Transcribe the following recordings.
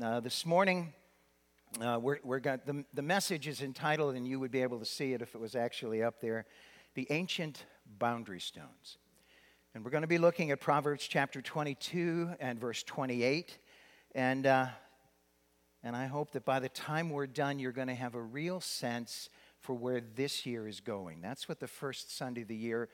Uh, this morning, uh, we're, we're the, the message is entitled, and you would be able to see it if it was actually up there The Ancient Boundary Stones. And we're going to be looking at Proverbs chapter 22 and verse 28. And, uh, and I hope that by the time we're done, you're going to have a real sense for where this year is going. That's what the first Sunday of the year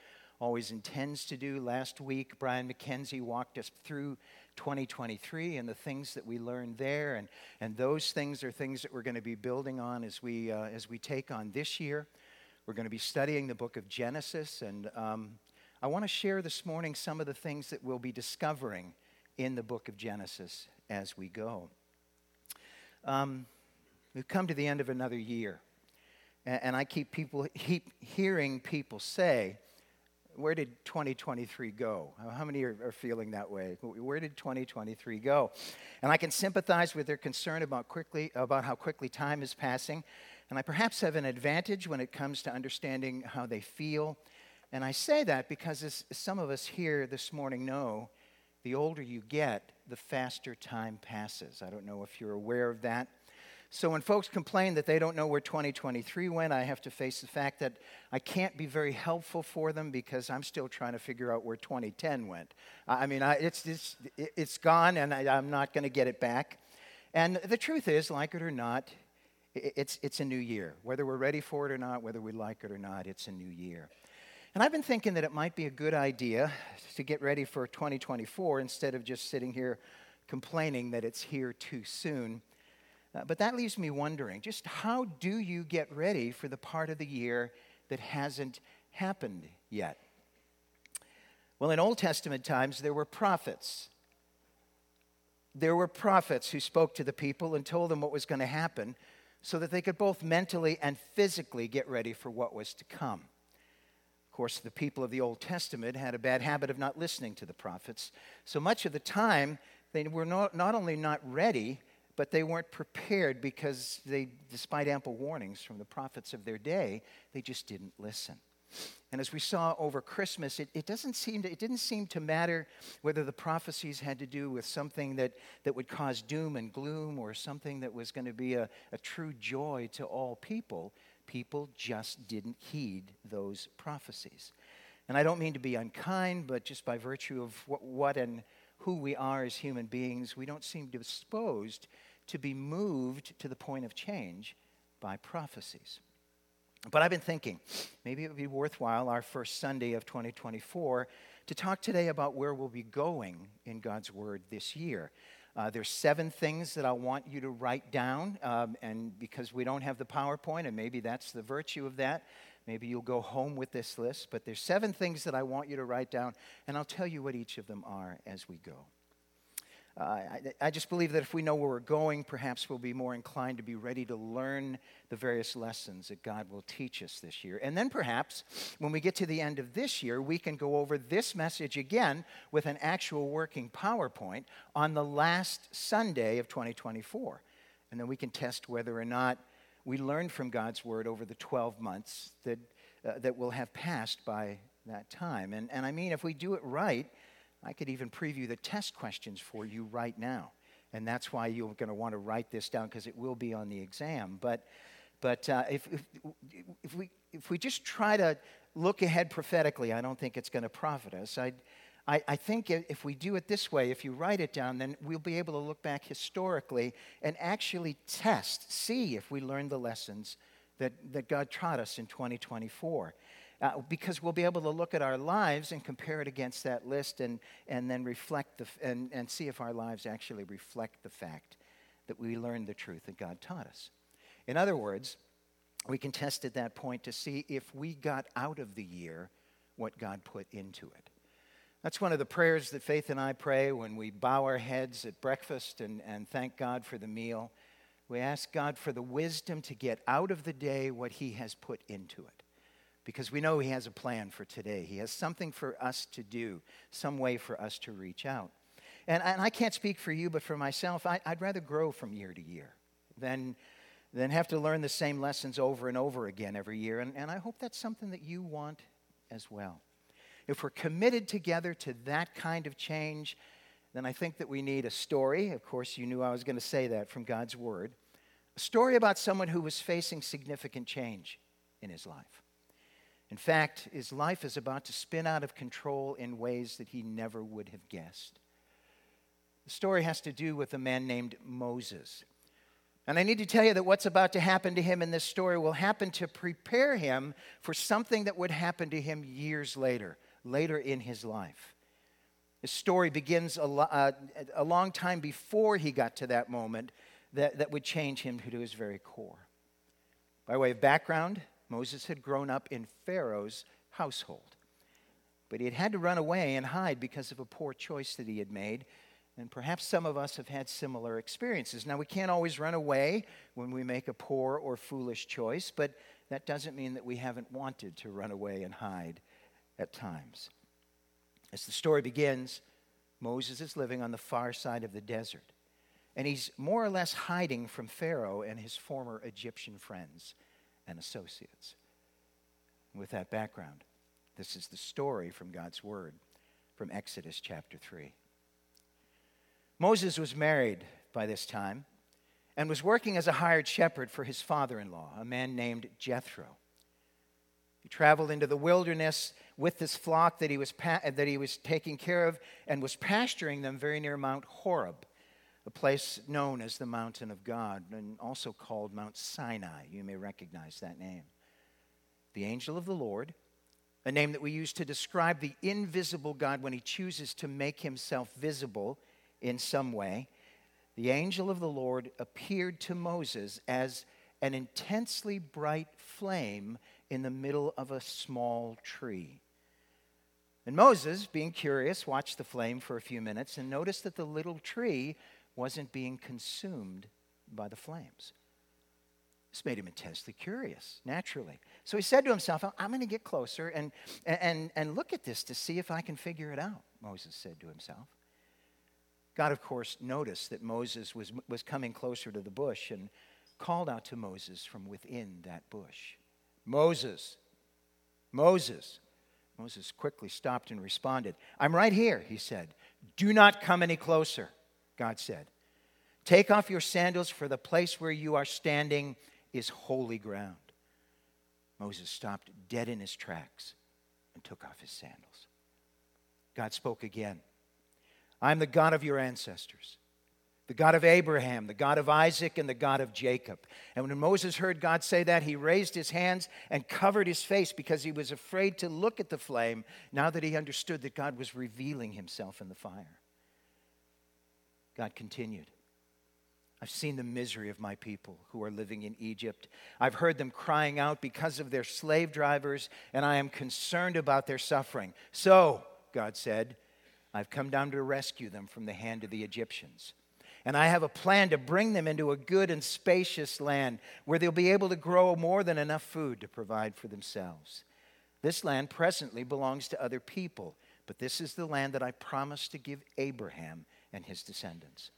always intends to do. Last week, Brian McKenzie walked us through 2023 and the things that we learned there. And, and those things are things that we're going to be building on as we, uh, as we take on this year. We're going to be studying the book of Genesis. And um, I want to share this morning some of the things that we'll be discovering in the book of Genesis as we go. Um, we've come to the end of another year. And, and I keep, people, keep hearing people say, where did 2023 go? How many are, are, feeling that way? Where did 2023 go? And I can sympathize with their concern about quickly about how quickly time is passing, and I perhaps have an advantage when it comes to understanding how they feel. And I say that because as some of us here this morning know, the older you get, the faster time passes. I don't know if you're aware of that. So when folks complain that they don't know where 2023 went, I have to face the fact that I can't be very helpful for them because I'm still trying to figure out where 2010 went. I mean, I, it's, it's, it's gone and I, I'm not going to get it back. And the truth is, like it or not, it's, it's a new year. Whether we're ready for it or not, whether we like it or not, it's a new year. And I've been thinking that it might be a good idea to get ready for 2024 instead of just sitting here complaining that it's here too soon. Uh, but that leaves me wondering just how do you get ready for the part of the year that hasn't happened yet? Well, in Old Testament times, there were prophets. There were prophets who spoke to the people and told them what was going to happen so that they could both mentally and physically get ready for what was to come. Of course, the people of the Old Testament had a bad habit of not listening to the prophets. So much of the time, they were not, not only not ready, but they weren't prepared because they, despite ample warnings from the prophets of their day, they just didn't listen. And as we saw over Christmas, it, it, doesn't seem to, it didn't seem to matter whether the prophecies had to do with something that, that would cause doom and gloom or something that was going to be a, a true joy to all people. People just didn't heed those prophecies. And I don't mean to be unkind, but just by virtue of what, what and who we are as human beings, we don't seem disposed to be moved to the point of change by prophecies. But I've been thinking, maybe it would be worthwhile our first Sunday of 2024 to talk today about where we'll be going in God's Word this year. Uh, there's seven things that I want you to write down, um, and because we don't have the PowerPoint, and maybe that's the virtue of that, Maybe you'll go home with this list, but there's seven things that I want you to write down, and I'll tell you what each of them are as we go. Uh, I, I, just believe that if we know where we're going, perhaps we'll be more inclined to be ready to learn the various lessons that God will teach us this year. And then perhaps when we get to the end of this year, we can go over this message again with an actual working PowerPoint on the last Sunday of 2024. And then we can test whether or not we learned from God's word over the 12 months that, uh, that will have passed by that time. And, and I mean, if we do it right, I could even preview the test questions for you right now. And that's why you're going to want to write this down because it will be on the exam. But, but uh, if, if, if, we, if we just try to look ahead prophetically, I don't think it's going to profit us. I'd, I, I think if we do it this way, if you write it down, then we'll be able to look back historically and actually test, see if we learned the lessons that, that God taught us in 2024. Uh, because we'll be able to look at our lives and compare it against that list and, and then reflect the, and, and see if our lives actually reflect the fact that we learned the truth that God taught us. In other words, we can test at that point to see if we got out of the year what God put into it. That's one of the prayers that Faith and I pray when we bow our heads at breakfast and, and thank God for the meal. We ask God for the wisdom to get out of the day what He has put into it. Because we know He has a plan for today. He has something for us to do, some way for us to reach out. And, and I can't speak for you, but for myself, I, would rather grow from year to year than, than have to learn the same lessons over and over again every year. And, and I hope that's something that you want as well if we're committed together to that kind of change, then I think that we need a story. Of course, you knew I was going to say that from God's Word. A story about someone who was facing significant change in his life. In fact, his life is about to spin out of control in ways that he never would have guessed. The story has to do with a man named Moses. And I need to tell you that what's about to happen to him in this story will happen to prepare him for something that would happen to him years later, later in his life. The story begins a, lo- uh, a long time before he got to that moment that, that would change him to his very core. By way of background, Moses had grown up in Pharaoh's household. But he had had to run away and hide because of a poor choice that he had made. And perhaps some of us have had similar experiences. Now, we can't always run away when we make a poor or foolish choice, but that doesn't mean that we haven't wanted to run away and hide at times. As the story begins, Moses is living on the far side of the desert, and he's more or less hiding from Pharaoh and his former Egyptian friends and associates. With that background, this is the story from God's Word from Exodus chapter 3. Moses was married by this time and was working as a hired shepherd for his father in law, a man named Jethro. He traveled into the wilderness with this flock that he, was pa- uh, that he was taking care of and was pasturing them very near Mount Horeb, a place known as the Mountain of God and also called Mount Sinai. You may recognize that name. The angel of the Lord, a name that we use to describe the invisible God when he chooses to make himself visible in some way, the angel of the Lord appeared to Moses as an intensely bright flame in the middle of a small tree. And Moses, being curious, watched the flame for a few minutes and noticed that the little tree wasn't being consumed by the flames. This made him intensely curious, naturally. So he said to himself, I'm going to get closer and, and, and look at this to see if I can figure it out, Moses said to himself. God, of course, noticed that Moses was, was coming closer to the bush and called out to Moses from within that bush Moses, Moses. Moses quickly stopped and responded. I'm right here, he said. Do not come any closer, God said. Take off your sandals, for the place where you are standing is holy ground. Moses stopped dead in his tracks and took off his sandals. God spoke again. I'm the God of your ancestors, the God of Abraham, the God of Isaac, and the God of Jacob. And when Moses heard God say that, he raised his hands and covered his face because he was afraid to look at the flame now that he understood that God was revealing himself in the fire. God continued. I've seen the misery of my people who are living in Egypt. I've heard them crying out because of their slave drivers, and I am concerned about their suffering. So, God said, I've come down to rescue them from the hand of the Egyptians. And I have a plan to bring them into a good and spacious land where they'll be able to grow more than enough food to provide for themselves. This land presently belongs to other people, but this is the land that I promised to give Abraham and his descendants.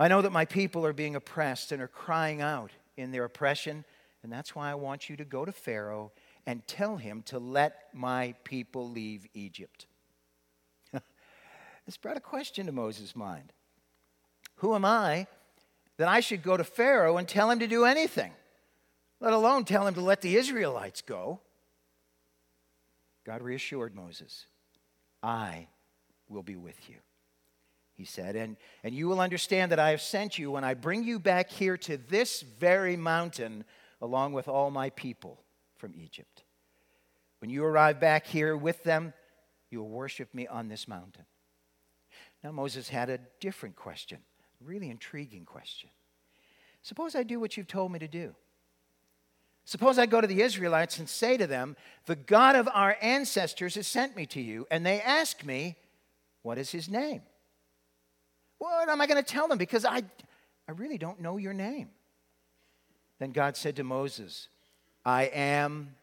I know that my people are being oppressed and are crying out in their oppression, and that's why I want you to go to Pharaoh and tell him to let my people leave Egypt. This brought a question to Moses' mind Who am I that I should go to Pharaoh and tell him to do anything, let alone tell him to let the Israelites go? God reassured Moses, I will be with you. He said, and, and you will understand that I have sent you when I bring you back here to this very mountain along with all my people from Egypt. When you arrive back here with them, you will worship me on this mountain. Now, Moses had a different question, really intriguing question. Suppose I do what you've told me to do. Suppose I go to the Israelites and say to them, The God of our ancestors has sent me to you, and they ask me, What is his name? What am I going to tell them? Because I, I really don't know your name. Then God said to Moses, I am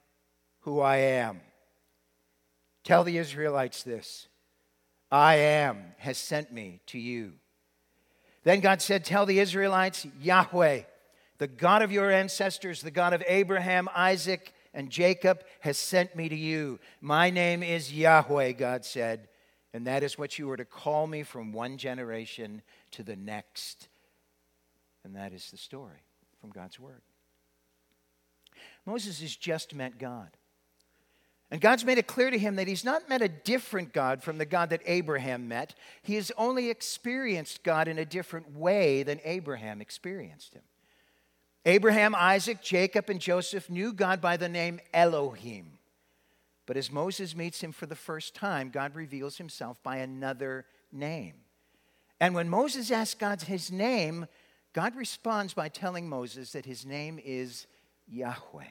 who I am. Tell the Israelites this I am has sent me to you. Then God said, Tell the Israelites, Yahweh, the God of your ancestors, the God of Abraham, Isaac, and Jacob, has sent me to you. My name is Yahweh, God said, and that is what you are to call me from one generation to the next. And that is the story from God's Word. Moses has just met God. And God's made it clear to him that he's not met a different God from the God that Abraham met. He has only experienced God in a different way than Abraham experienced him. Abraham, Isaac, Jacob, and Joseph knew God by the name Elohim. But as Moses meets him for the first time, God reveals himself by another name. And when Moses asks God his name, God responds by telling Moses that his name is Yahweh.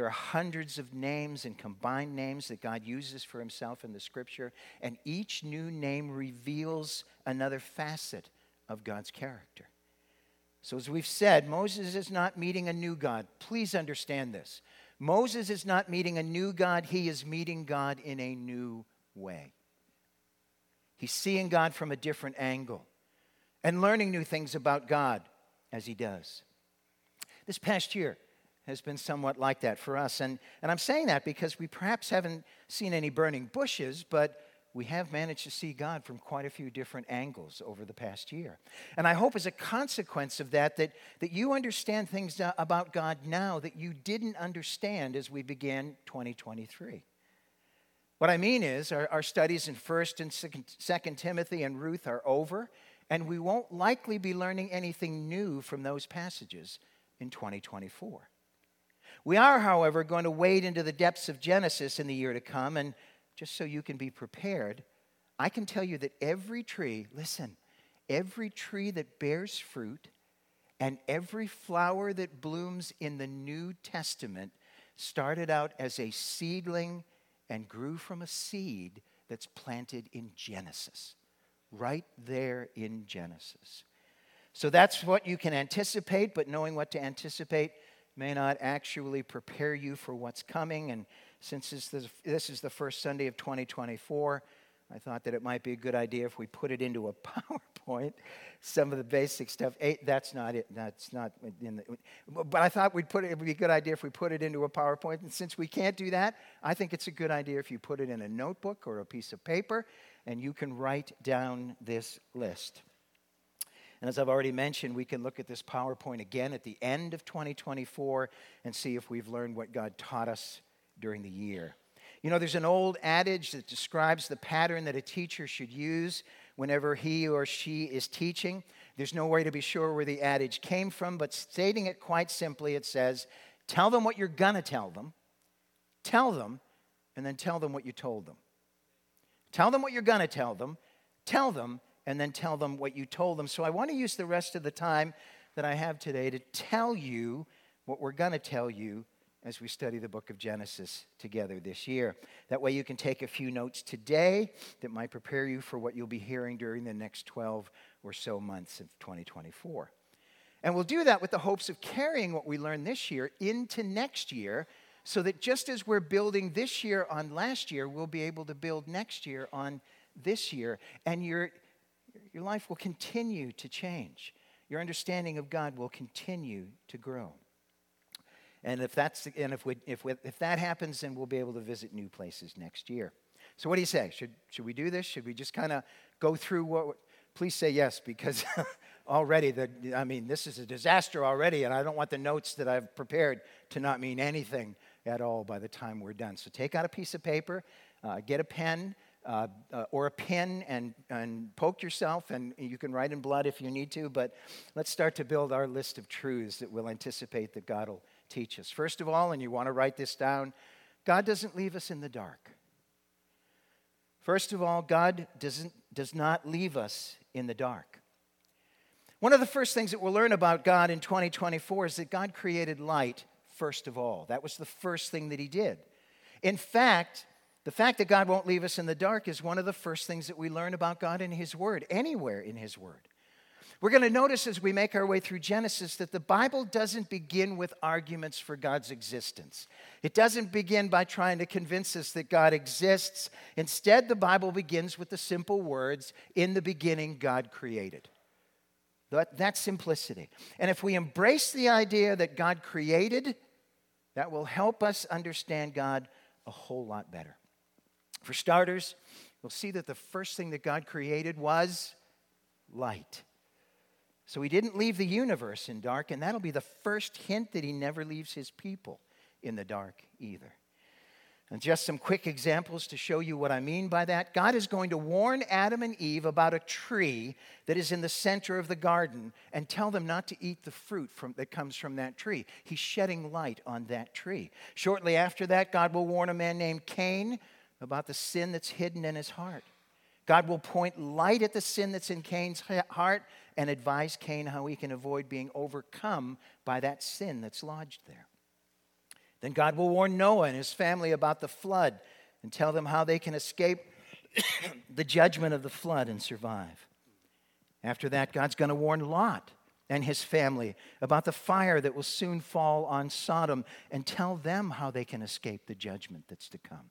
There are hundreds of names and combined names that God uses for himself in the scripture, and each new name reveals another facet of God's character. So, as we've said, Moses is not meeting a new God. Please understand this. Moses is not meeting a new God, he is meeting God in a new way. He's seeing God from a different angle and learning new things about God as he does. This past year has been somewhat like that for us. And, and I'm saying that because we perhaps haven't seen any burning bushes, but we have managed to see God from quite a few different angles over the past year. And I hope as a consequence of that, that, that you understand things about God now that you didn't understand as we began 2023. What I mean is, our, our studies in 1st and 2nd Timothy and Ruth are over, and we won't likely be learning anything new from those passages in 2024. We are, however, going to wade into the depths of Genesis in the year to come, and just so you can be prepared, I can tell you that every tree, listen, every tree that bears fruit and every flower that blooms in the New Testament started out as a seedling and grew from a seed that's planted in Genesis, right there in Genesis. So that's what you can anticipate, but knowing what to anticipate may not actually prepare you for what's coming. And since this is the first Sunday of 2024, I thought that it might be a good idea if we put it into a PowerPoint, some of the basic stuff. Eight, that's not it. That's not in the. But I thought we'd put it. It would be a good idea if we put it into a PowerPoint. And since we can't do that, I think it's a good idea if you put it in a notebook or a piece of paper, and you can write down this list. And as I've already mentioned, we can look at this PowerPoint again at the end of 2024 and see if we've learned what God taught us during the year. You know, there's an old adage that describes the pattern that a teacher should use whenever he or she is teaching. There's no way to be sure where the adage came from, but stating it quite simply, it says, Tell them what you're going to tell them, tell them, and then tell them what you told them. Tell them what you're going to tell them, tell them, and then tell them what you told them. So I want to use the rest of the time that I have today to tell you what we're going to tell you as we study the book of Genesis together this year. That way, you can take a few notes today that might prepare you for what you'll be hearing during the next 12 or so months of 2024. And we'll do that with the hopes of carrying what we learned this year into next year so that just as we're building this year on last year, we'll be able to build next year on this year. And your, your life will continue to change. Your understanding of God will continue to grow. And if, that's, and if, we, if, we, if that happens, then we'll be able to visit new places next year. So, what do you say? Should, should we do this? Should we just kind of go through what? Please say yes, because already, the, I mean, this is a disaster already, and I don't want the notes that I've prepared to not mean anything at all by the time we're done. So, take out a piece of paper, uh, get a pen. Uh, uh, or a pen and, and poke yourself, and you can write in blood if you need to. But let's start to build our list of truths that we'll anticipate that God will teach us. First of all, and you want to write this down, God doesn't leave us in the dark. First of all, God doesn't, does not leave us in the dark. One of the first things that we'll learn about God in 2024 is that God created light first of all. That was the first thing that He did. In fact, the fact that God won't leave us in the dark is one of the first things that we learn about God in His Word, anywhere in His Word. We're going to notice as we make our way through Genesis that the Bible doesn't begin with arguments for God's existence. It doesn't begin by trying to convince us that God exists. Instead, the Bible begins with the simple words In the beginning, God created. That, that's simplicity. And if we embrace the idea that God created, that will help us understand God a whole lot better. For starters, we'll see that the first thing that God created was light. So he didn't leave the universe in dark, and that'll be the first hint that he never leaves his people in the dark either. And just some quick examples to show you what I mean by that. God is going to warn Adam and Eve about a tree that is in the center of the garden and tell them not to eat the fruit from, that comes from that tree. He's shedding light on that tree. Shortly after that, God will warn a man named Cain about the sin that's hidden in his heart. God will point light at the sin that's in Cain's heart and advise Cain how he can avoid being overcome by that sin that's lodged there. Then God will warn Noah and his family about the flood and tell them how they can escape the judgment of the flood and survive. After that, God's going to warn Lot and his family about the fire that will soon fall on Sodom and tell them how they can escape the judgment that's to come.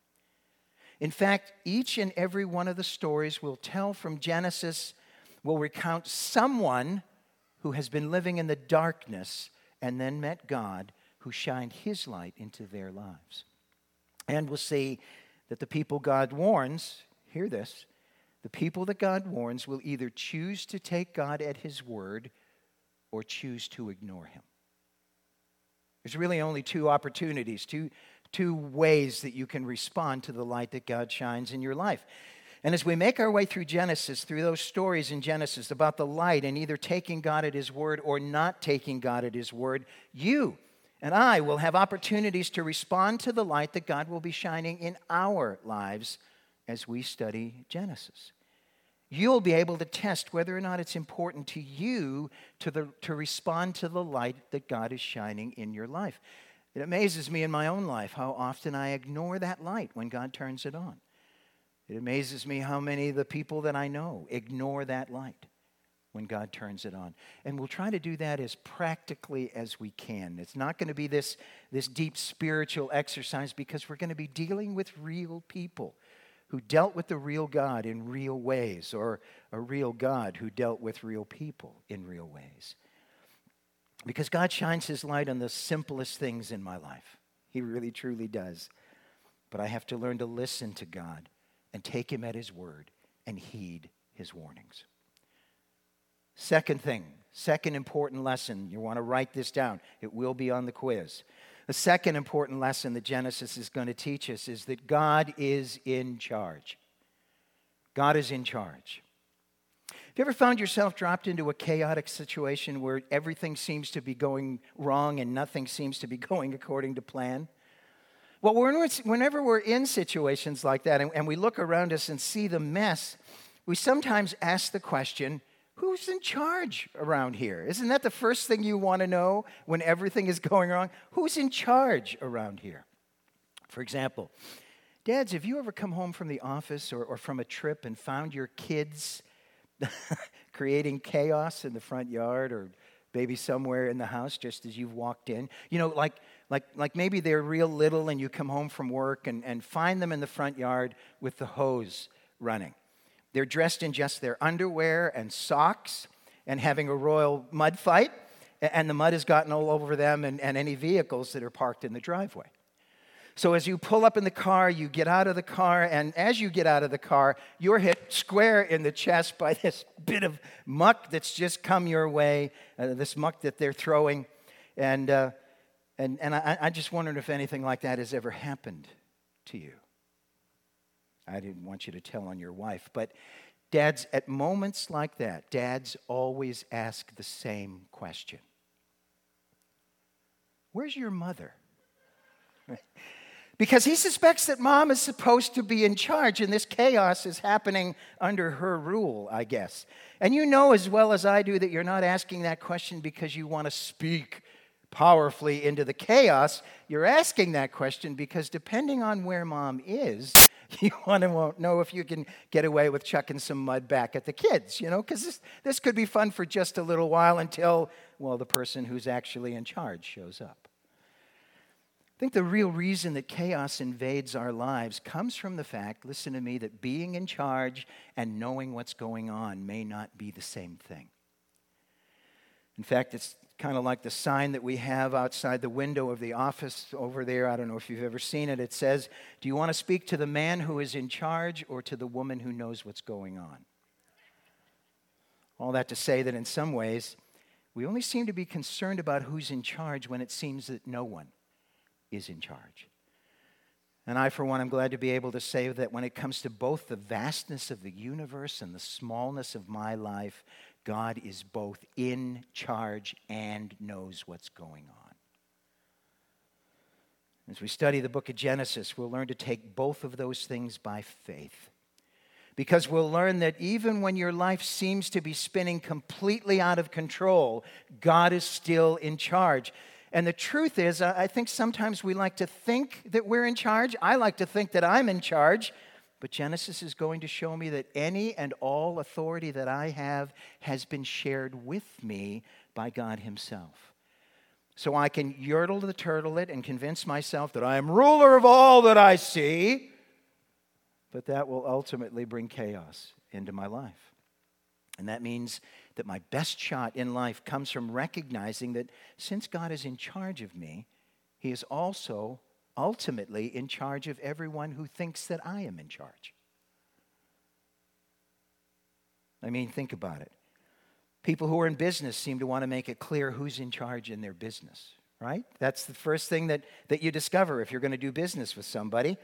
In fact, each and every one of the stories we'll tell from Genesis will recount someone who has been living in the darkness and then met God who shined his light into their lives. And we'll see that the people God warns, hear this, the people that God warns will either choose to take God at his word or choose to ignore him. There's really only two opportunities, two, two ways that you can respond to the light that God shines in your life. And as we make our way through Genesis, through those stories in Genesis about the light and either taking God at His word or not taking God at His word, you and I will have opportunities to respond to the light that God will be shining in our lives as we study Genesis. You'll be able to test whether or not it's important to you to, the, to respond to the light that God is shining in your life. It amazes me in my own life how often I ignore that light when God turns it on. It amazes me how many of the people that I know ignore that light when God turns it on. And we'll try to do that as practically as we can. It's not going to be this, this deep spiritual exercise because we're going to be dealing with real people who dealt with the real God in real ways, or a real God who dealt with real people in real ways. Because God shines His light on the simplest things in my life. He really, truly does. But I have to learn to listen to God and take Him at His word and heed His warnings. Second thing, second important lesson, you want to write this down. It will be on the quiz. The second important lesson that Genesis is going to teach us is that God is in charge. God is in charge. You ever found yourself dropped into a chaotic situation where everything seems to be going wrong and nothing seems to be going according to plan? Well, whenever we're in situations like that and we look around us and see the mess, we sometimes ask the question Who's in charge around here? Isn't that the first thing you want to know when everything is going wrong? Who's in charge around here? For example, dads, have you ever come home from the office or, or from a trip and found your kids creating chaos in the front yard or maybe somewhere in the house just as you've walked in? You know, like, like, like maybe they're real little and you come home from work and, and find them in the front yard with the hose running. They're dressed in just their underwear and socks and having a royal mud fight, and the mud has gotten all over them and, and any vehicles that are parked in the driveway. So as you pull up in the car, you get out of the car, and as you get out of the car, you're hit square in the chest by this bit of muck that's just come your way, uh, this muck that they're throwing. And, uh, and, and I, I just wondered if anything like that has ever happened to you. I didn't want you to tell on your wife. But dads, at moments like that, dads always ask the same question Where's your mother? because he suspects that mom is supposed to be in charge and this chaos is happening under her rule, I guess. And you know as well as I do that you're not asking that question because you want to speak powerfully into the chaos. You're asking that question because depending on where mom is, you want to know if you can get away with chucking some mud back at the kids, you know, because this, this could be fun for just a little while until, well, the person who's actually in charge shows up. I think the real reason that chaos invades our lives comes from the fact, listen to me, that being in charge and knowing what's going on may not be the same thing. In fact, it's kind of like the sign that we have outside the window of the office over there. I don't know if you've ever seen it. It says, Do you want to speak to the man who is in charge or to the woman who knows what's going on? All that to say that in some ways, we only seem to be concerned about who's in charge when it seems that no one is in charge. And I, for one, am glad to be able to say that when it comes to both the vastness of the universe and the smallness of my life, God is both in charge and knows what's going on. As we study the book of Genesis, we'll learn to take both of those things by faith. Because we'll learn that even when your life seems to be spinning completely out of control, God is still in charge. And the truth is, uh, I think sometimes we like to think that we're in charge. I like to think that I'm in charge. But Genesis is going to show me that any and all authority that I have has been shared with me by God Himself. So I can yertle the turtle it and convince myself that I am ruler of all that I see, but that will ultimately bring chaos into my life. And that means that my best shot in life comes from recognizing that since God is in charge of me, He is also ultimately in charge of everyone who thinks that I am in charge. I mean, think about it. People who are in business seem to want to make it clear who's in charge in their business, right? That's the first thing that, that you discover if you're going to do business with somebody.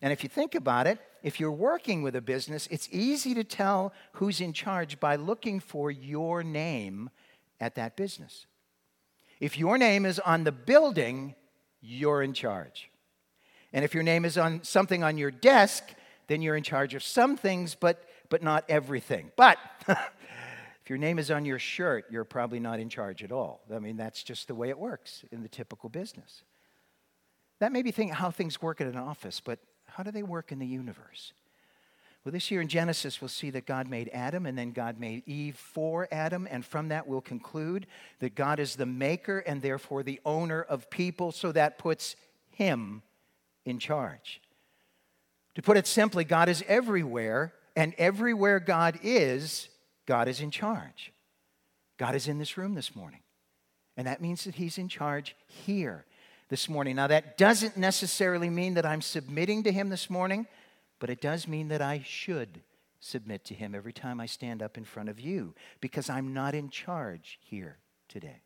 And if you think about it, if you're working with a business, it's easy to tell who's in charge by looking for your name at that business. If your name is on the building, you're in charge. And if your name is on something on your desk, then you're in charge of some things, but, but not everything. But if your name is on your shirt, you're probably not in charge at all. I mean, that's just the way it works in the typical business. That may be think how things work at an office, but how do they work in the universe? Well, this year in Genesis, we'll see that God made Adam and then God made Eve for Adam. And from that, we'll conclude that God is the maker and therefore the owner of people. So that puts him in charge. To put it simply, God is everywhere. And everywhere God is, God is in charge. God is in this room this morning. And that means that He's in charge here this morning. Now, that doesn't necessarily mean that I'm submitting to Him this morning. But it does mean that I should submit to Him every time I stand up in front of you because I'm not in charge here today.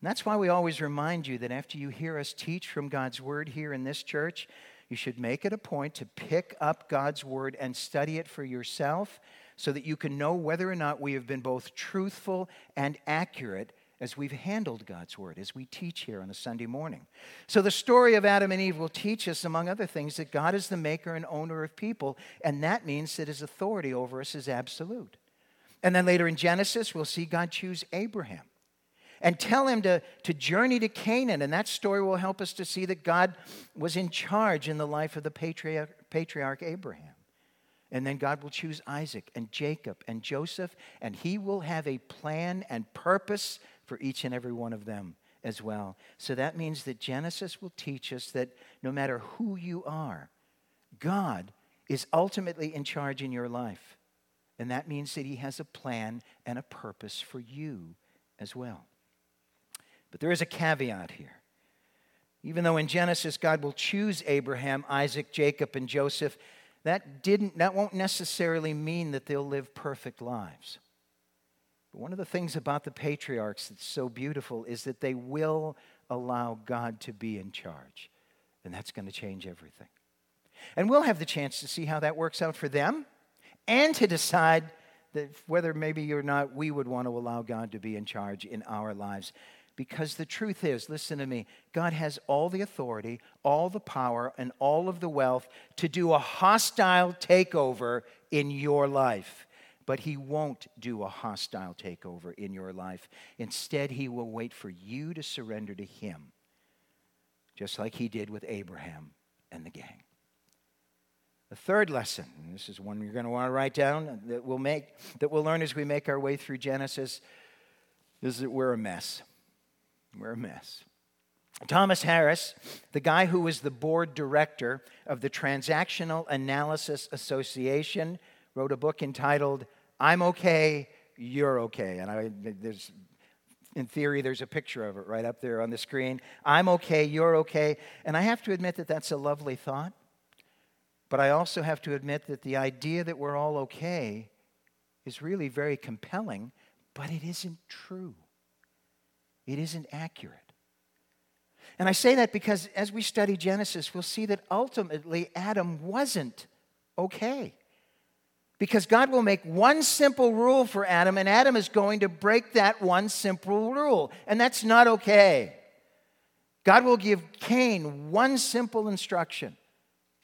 And that's why we always remind you that after you hear us teach from God's Word here in this church, you should make it a point to pick up God's Word and study it for yourself so that you can know whether or not we have been both truthful and accurate as we've handled God's word, as we teach here on a Sunday morning. So, the story of Adam and Eve will teach us, among other things, that God is the maker and owner of people, and that means that his authority over us is absolute. And then later in Genesis, we'll see God choose Abraham and tell him to, to journey to Canaan. And that story will help us to see that God was in charge in the life of the patriarch, patriarch Abraham. And then God will choose Isaac and Jacob and Joseph, and he will have a plan and purpose for each and every one of them as well. So that means that Genesis will teach us that no matter who you are, God is ultimately in charge in your life. And that means that He has a plan and a purpose for you as well. But there is a caveat here. Even though in Genesis God will choose Abraham, Isaac, Jacob, and Joseph, that, didn't, that won't necessarily mean that they'll live perfect lives. But one of the things about the patriarchs that's so beautiful is that they will allow God to be in charge. And that's going to change everything. And we'll have the chance to see how that works out for them and to decide that whether maybe or not we would want to allow God to be in charge in our lives. Because the truth is, listen to me, God has all the authority, all the power, and all of the wealth to do a hostile takeover in your life but he won't do a hostile takeover in your life. Instead, he will wait for you to surrender to him, just like he did with Abraham and the gang. The third lesson, this is one you're going to want to write down uh, that we'll make that we'll learn as we make our way through Genesis, is that we're a mess. We're a mess. Thomas Harris, the guy who was the board director of the Transactional Analysis Association, wrote a book entitled I'm okay, you're okay. And I, there's in theory, there's a picture of it right up there on the screen. I'm okay, you're okay. And I have to admit that that's a lovely thought. But I also have to admit that the idea that we're all okay is really very compelling, but it isn't true. It isn't accurate. And I say that because as we study Genesis, we'll see that ultimately Adam wasn't okay. Because God will make one simple rule for Adam, and Adam is going to break that one simple rule. And that's not okay. God will give Cain one simple instruction,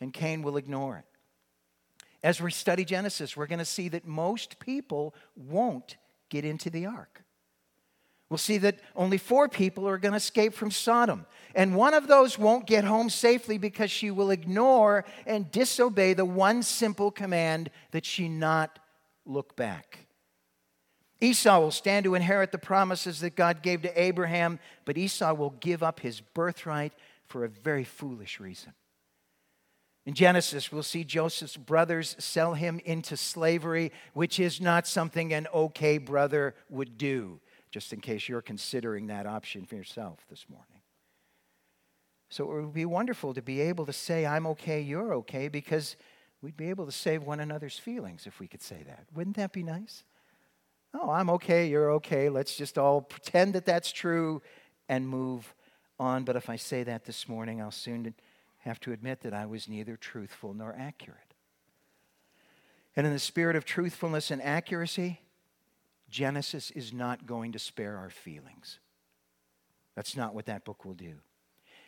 and Cain will ignore it. As we study Genesis, we're going to see that most people won't get into the ark. We'll see that only four people are going to escape from Sodom. And one of those won't get home safely because she will ignore and disobey the one simple command that she not look back. Esau will stand to inherit the promises that God gave to Abraham, but Esau will give up his birthright for a very foolish reason. In Genesis, we'll see Joseph's brothers sell him into slavery, which is not something an okay brother would do just in case you're considering that option for yourself this morning. So it would be wonderful to be able to say, I'm okay, you're okay, because we'd be able to save one another's feelings if we could say that. Wouldn't that be nice? Oh, I'm okay, you're okay. Let's just all pretend that that's true and move on. But if I say that this morning, I'll soon have to admit that I was neither truthful nor accurate. And in the spirit of truthfulness and accuracy, Genesis is not going to spare our feelings. That's not what that book will do.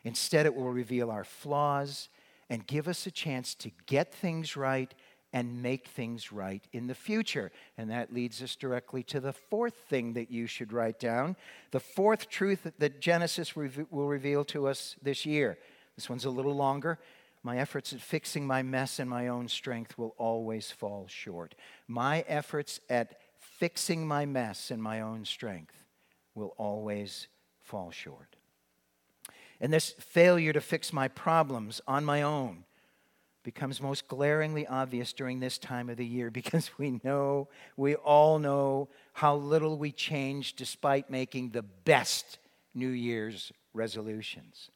Instead, it will reveal our flaws and give us a chance to get things right and make things right in the future. And that leads us directly to the fourth thing that you should write down. The fourth truth that Genesis will reveal to us this year. This one's a little longer. My efforts at fixing my mess in my own strength will always fall short. My efforts at fixing my mess in my own strength will always fall short. And this failure to fix my problems on my own becomes most glaringly obvious during this time of the year because we know, we all know how little we change despite making the best New Year's resolutions.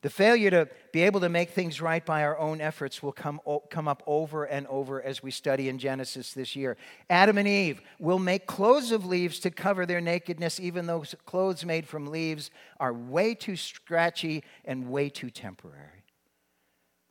The failure to be able to make things right by our own efforts will come, come up over and over as we study in Genesis this year. Adam and Eve will make clothes of leaves to cover their nakedness, even though clothes made from leaves are way too scratchy and way too temporary.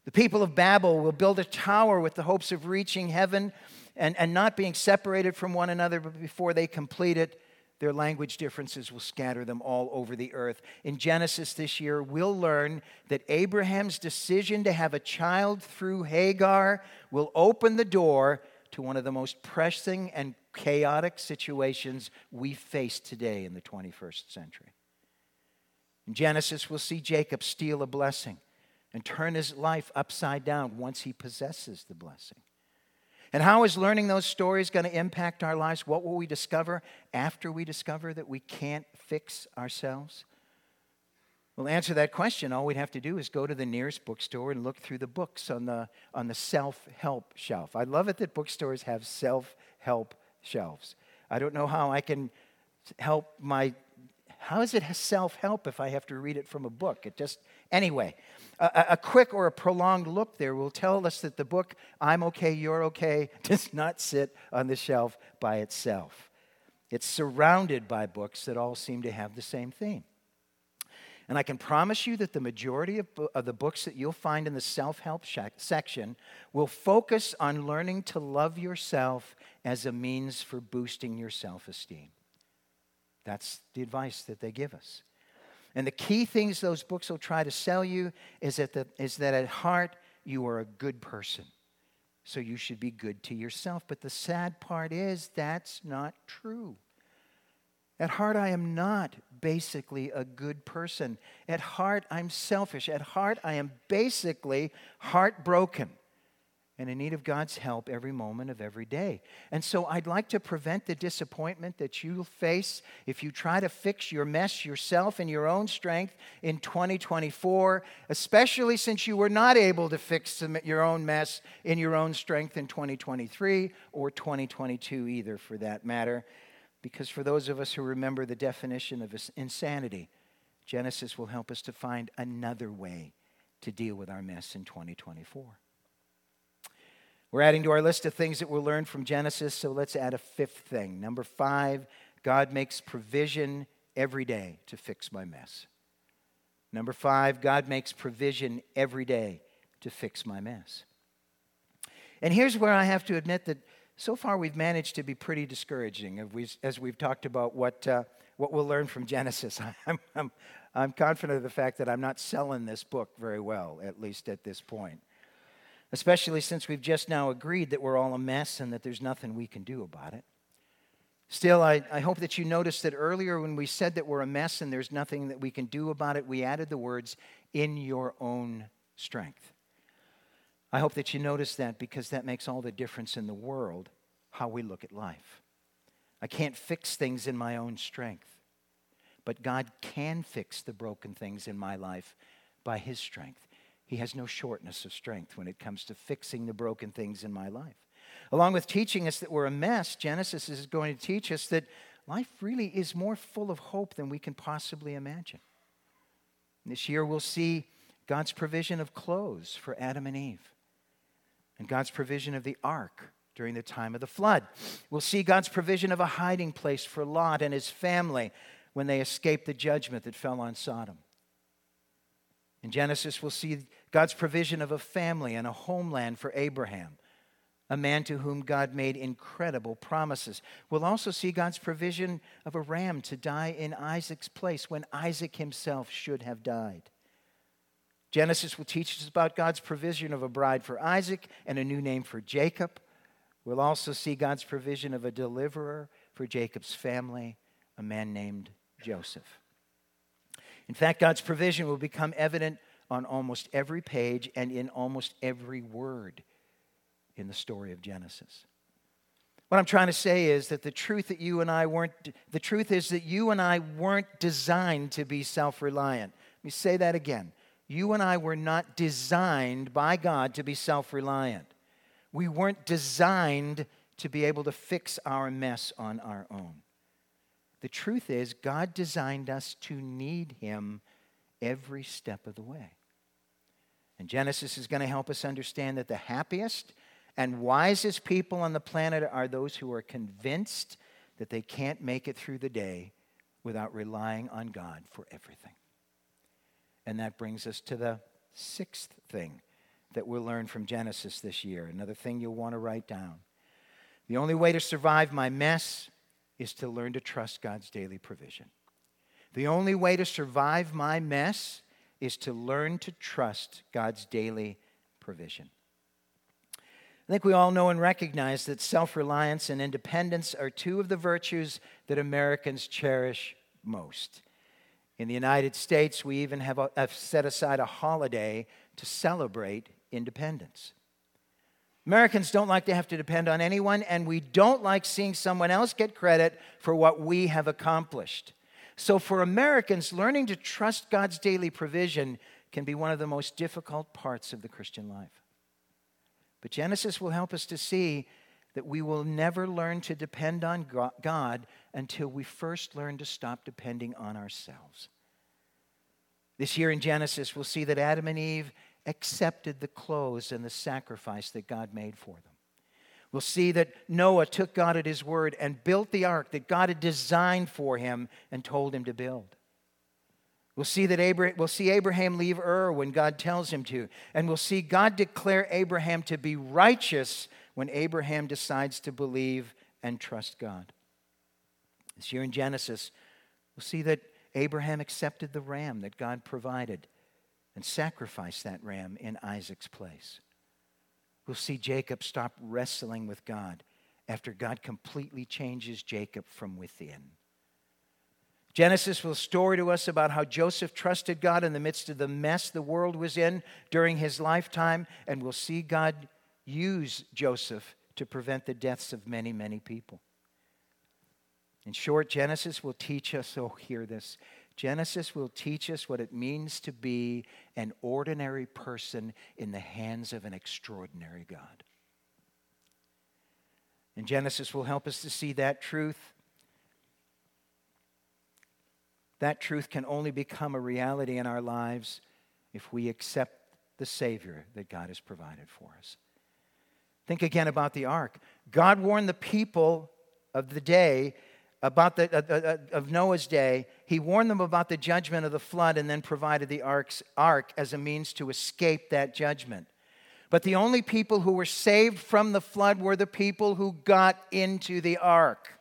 The people of Babel will build a tower with the hopes of reaching heaven and, and not being separated from one another before they complete it their language differences will scatter them all over the earth. In Genesis this year, we'll learn that Abraham's decision to have a child through Hagar will open the door to one of the most pressing and chaotic situations we face today in the 21st century. In Genesis, we'll see Jacob steal a blessing and turn his life upside down once he possesses the blessing. And how is learning those stories going to impact our lives? What will we discover after we discover that we can't fix ourselves? We'll answer that question. All we'd have to do is go to the nearest bookstore and look through the books on the, on the self help shelf. I love it that bookstores have self help shelves. I don't know how I can help my. How is it self help if I have to read it from a book? It just. Anyway, a, a, quick or a prolonged look there will tell us that the book, I'm okay, you're okay, does not sit on the shelf by itself. It's surrounded by books that all seem to have the same theme. And I can promise you that the majority of, of the books that you'll find in the self help section will focus on learning to love yourself as a means for boosting your self esteem. That's the advice that they give us. And the key things those books will try to sell you is that, the, is that at heart, you are a good person. So you should be good to yourself. But the sad part is that's not true. At heart, I am not basically a good person. At heart, I'm selfish. At heart, I am basically heartbroken and in need of God's help every moment of every day. And so I'd like to prevent the disappointment that you'll face if you try to fix your mess yourself in your own strength in 2024, especially since you were not able to fix your own mess in your own strength in 2023 or 2022 either, for that matter. Because for those of us who remember the definition of insanity, Genesis will help us to find another way to deal with our mess in 2024. We're adding to our list of things that we'll learn from Genesis, so let's add a fifth thing. Number five, God makes provision every day to fix my mess. Number five, God makes provision every day to fix my mess. And here's where I have to admit that so far we've managed to be pretty discouraging as we've talked about what, uh, what we'll learn from Genesis. I'm, I'm, I'm confident of the fact that I'm not selling this book very well, at least at this point. Especially since we've just now agreed that we're all a mess and that there's nothing we can do about it. Still, I, I hope that you noticed that earlier when we said that we're a mess and there's nothing that we can do about it, we added the words, in your own strength. I hope that you noticed that because that makes all the difference in the world how we look at life. I can't fix things in my own strength, but God can fix the broken things in my life by His strength. He has no shortness of strength when it comes to fixing the broken things in my life. Along with teaching us that we're a mess, Genesis is going to teach us that life really is more full of hope than we can possibly imagine. This year we'll see God's provision of clothes for Adam and Eve, and God's provision of the ark during the time of the flood. We'll see God's provision of a hiding place for Lot and his family when they escaped the judgment that fell on Sodom. In Genesis, we'll see God's provision of a family and a homeland for Abraham a man to whom God made incredible promises. We'll also see God's provision of a ram to die in Isaac's place when Isaac himself should have died. Genesis will teach us about God's provision of a bride for Isaac and a new name for Jacob. We'll also see God's provision of a deliverer for Jacob's family, a man named Joseph. In fact, God's provision will become evident on almost every page and in almost every word in the story of Genesis. What I'm trying to say is that the truth that you and I weren't, the truth is that you and I weren't designed to be self reliant. Let me say that again. You and I were not designed by God to be self reliant. We weren't designed to be able to fix our mess on our own. The truth is, God designed us to need Him every step of the way. And Genesis is going to help us understand that the happiest and wisest people on the planet are those who are convinced that they can't make it through the day without relying on God for everything. And that brings us to the sixth thing that we'll learn from Genesis this year, another thing you'll want to write down. The only way to survive my mess is to learn to trust God's daily provision. The only way to survive my mess is to learn to trust God's daily provision. I think we all know and recognize that self reliance and independence are two of the virtues that Americans cherish most. In the United States, we even have, a, have, set aside a holiday to celebrate independence. Americans don't like to have to depend on anyone, and we don't like seeing someone else get credit for what we have accomplished. So, for Americans, learning to trust God's daily provision can be one of the most difficult parts of the Christian life. But Genesis will help us to see that we will never learn to depend on God until we first learn to stop depending on ourselves. This year in Genesis, we'll see that Adam and Eve accepted the clothes and the sacrifice that God made for them. We'll see that Noah took God at his word and built the ark that God had designed for him and told him to build. We'll see that Abraham, we'll see Abraham leave Ur when God tells him to. And we'll see God declare Abraham to be righteous when Abraham decides to believe and trust God. This year in Genesis, we'll see that Abraham accepted the ram that God provided and sacrificed that ram in Isaac's place. We'll see Jacob stop wrestling with God after God completely changes Jacob from within. Genesis will story to us about how Joseph trusted God in the midst of the mess the world was in during his lifetime, and we'll see God use Joseph to prevent the deaths of many, many people. In short, Genesis will teach us, oh, hear this. Genesis will teach us what it means to be an ordinary person in the hands of an extraordinary God. And Genesis will help us to see that truth That truth can only become a reality in our lives if we accept the Savior that God has provided for us. Think again about the ark. God warned the people of the day about the uh, uh, uh, of Noah's day. He warned them about the judgment of the flood and then provided the ark's, ark as a means to escape that judgment. But the only people who were saved from the flood were the people who got into the ark.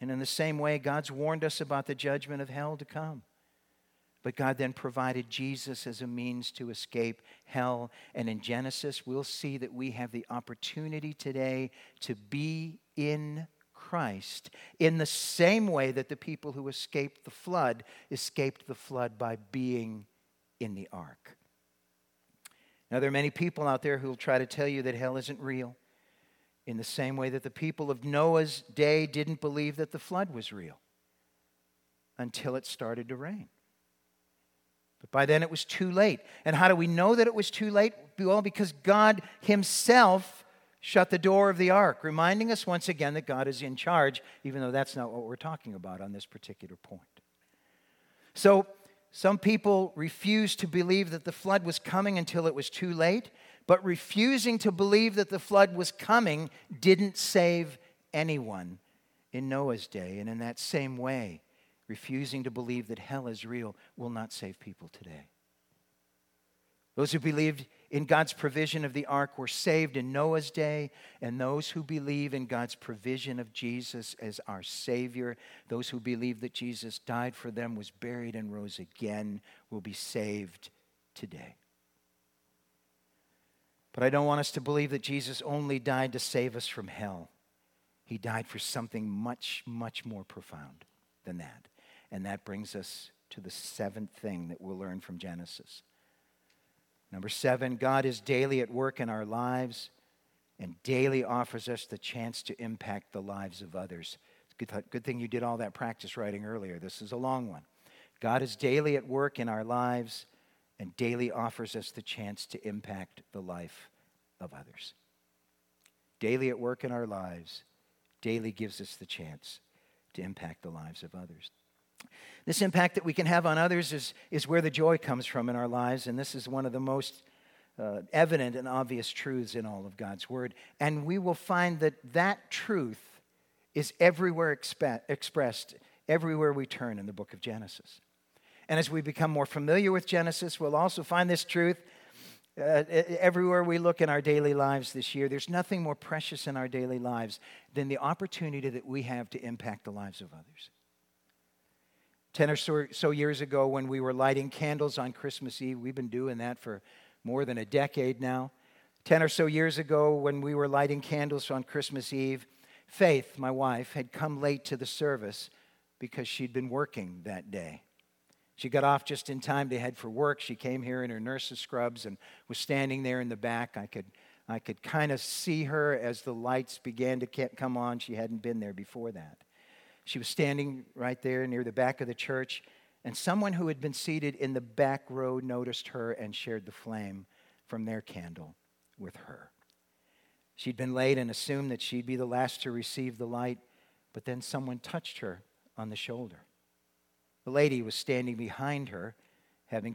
And in the same way, God's warned us about the judgment of hell to come. But God then provided Jesus as a means to escape hell. And in Genesis, we'll see that we have the opportunity today to be in Christ in the same way that the people who escaped the flood escaped the flood by being in the ark. Now, there are many people out there who will try to tell you that hell isn't real, in the same way that the people of Noah's day didn't believe that the flood was real until it started to rain. But by then it was too late. And how do we know that it was too late? Well, because God Himself shut the door of the ark, reminding us once again that God is in charge, even though that's not what we're talking about on this particular point. So, some people refused to believe that the flood was coming until it was too late, but refusing to believe that the flood was coming didn't save anyone in Noah's day. And in that same way, refusing to believe that hell is real will not save people today. Those who believed in God's provision of the ark were saved in Noah's day, and those who believe in God's provision of Jesus as our Savior, those who believe that Jesus died for them, was buried, and rose again, will be saved today. But I don't want us to believe that Jesus only died to save us from hell. He died for something much, much more profound than that. And that brings us to the seventh thing that we'll learn from Genesis. Number seven, God is daily at work in our lives and daily offers us the chance to impact the lives of others. Good, good thing you did all that practice writing earlier. This is a long one. God is daily at work in our lives and daily offers us the chance to impact the life of others. Daily at work in our lives, daily gives us the chance to impact the lives of others. This impact that we can have on others is, is where the joy comes from in our lives, and this is one of the most uh, evident and obvious truths in all of God's Word. And we will find that that truth is everywhere expe- expressed, everywhere we turn in the book of Genesis. And as we become more familiar with Genesis, we'll also find this truth uh, everywhere we look in our daily lives this year. There's nothing more precious in our daily lives than the opportunity that we have to impact the lives of others. 10 or so years ago when we were lighting candles on Christmas Eve. We've been doing that for more than a decade now. 10 or so years ago when we were lighting candles on Christmas Eve, Faith, my wife, had come late to the service because she'd been working that day. She got off just in time to head for work. She came here in her nurse's scrubs and was standing there in the back. I could, I could kind of see her as the lights began to come on. She hadn't been there before that. She was standing right there near the back of the church, and someone who had been seated in the back row noticed her and shared the flame from their candle with her. She'd been late and assumed that she'd be the last to receive the light, but then someone touched her on the shoulder. The lady was standing behind her, having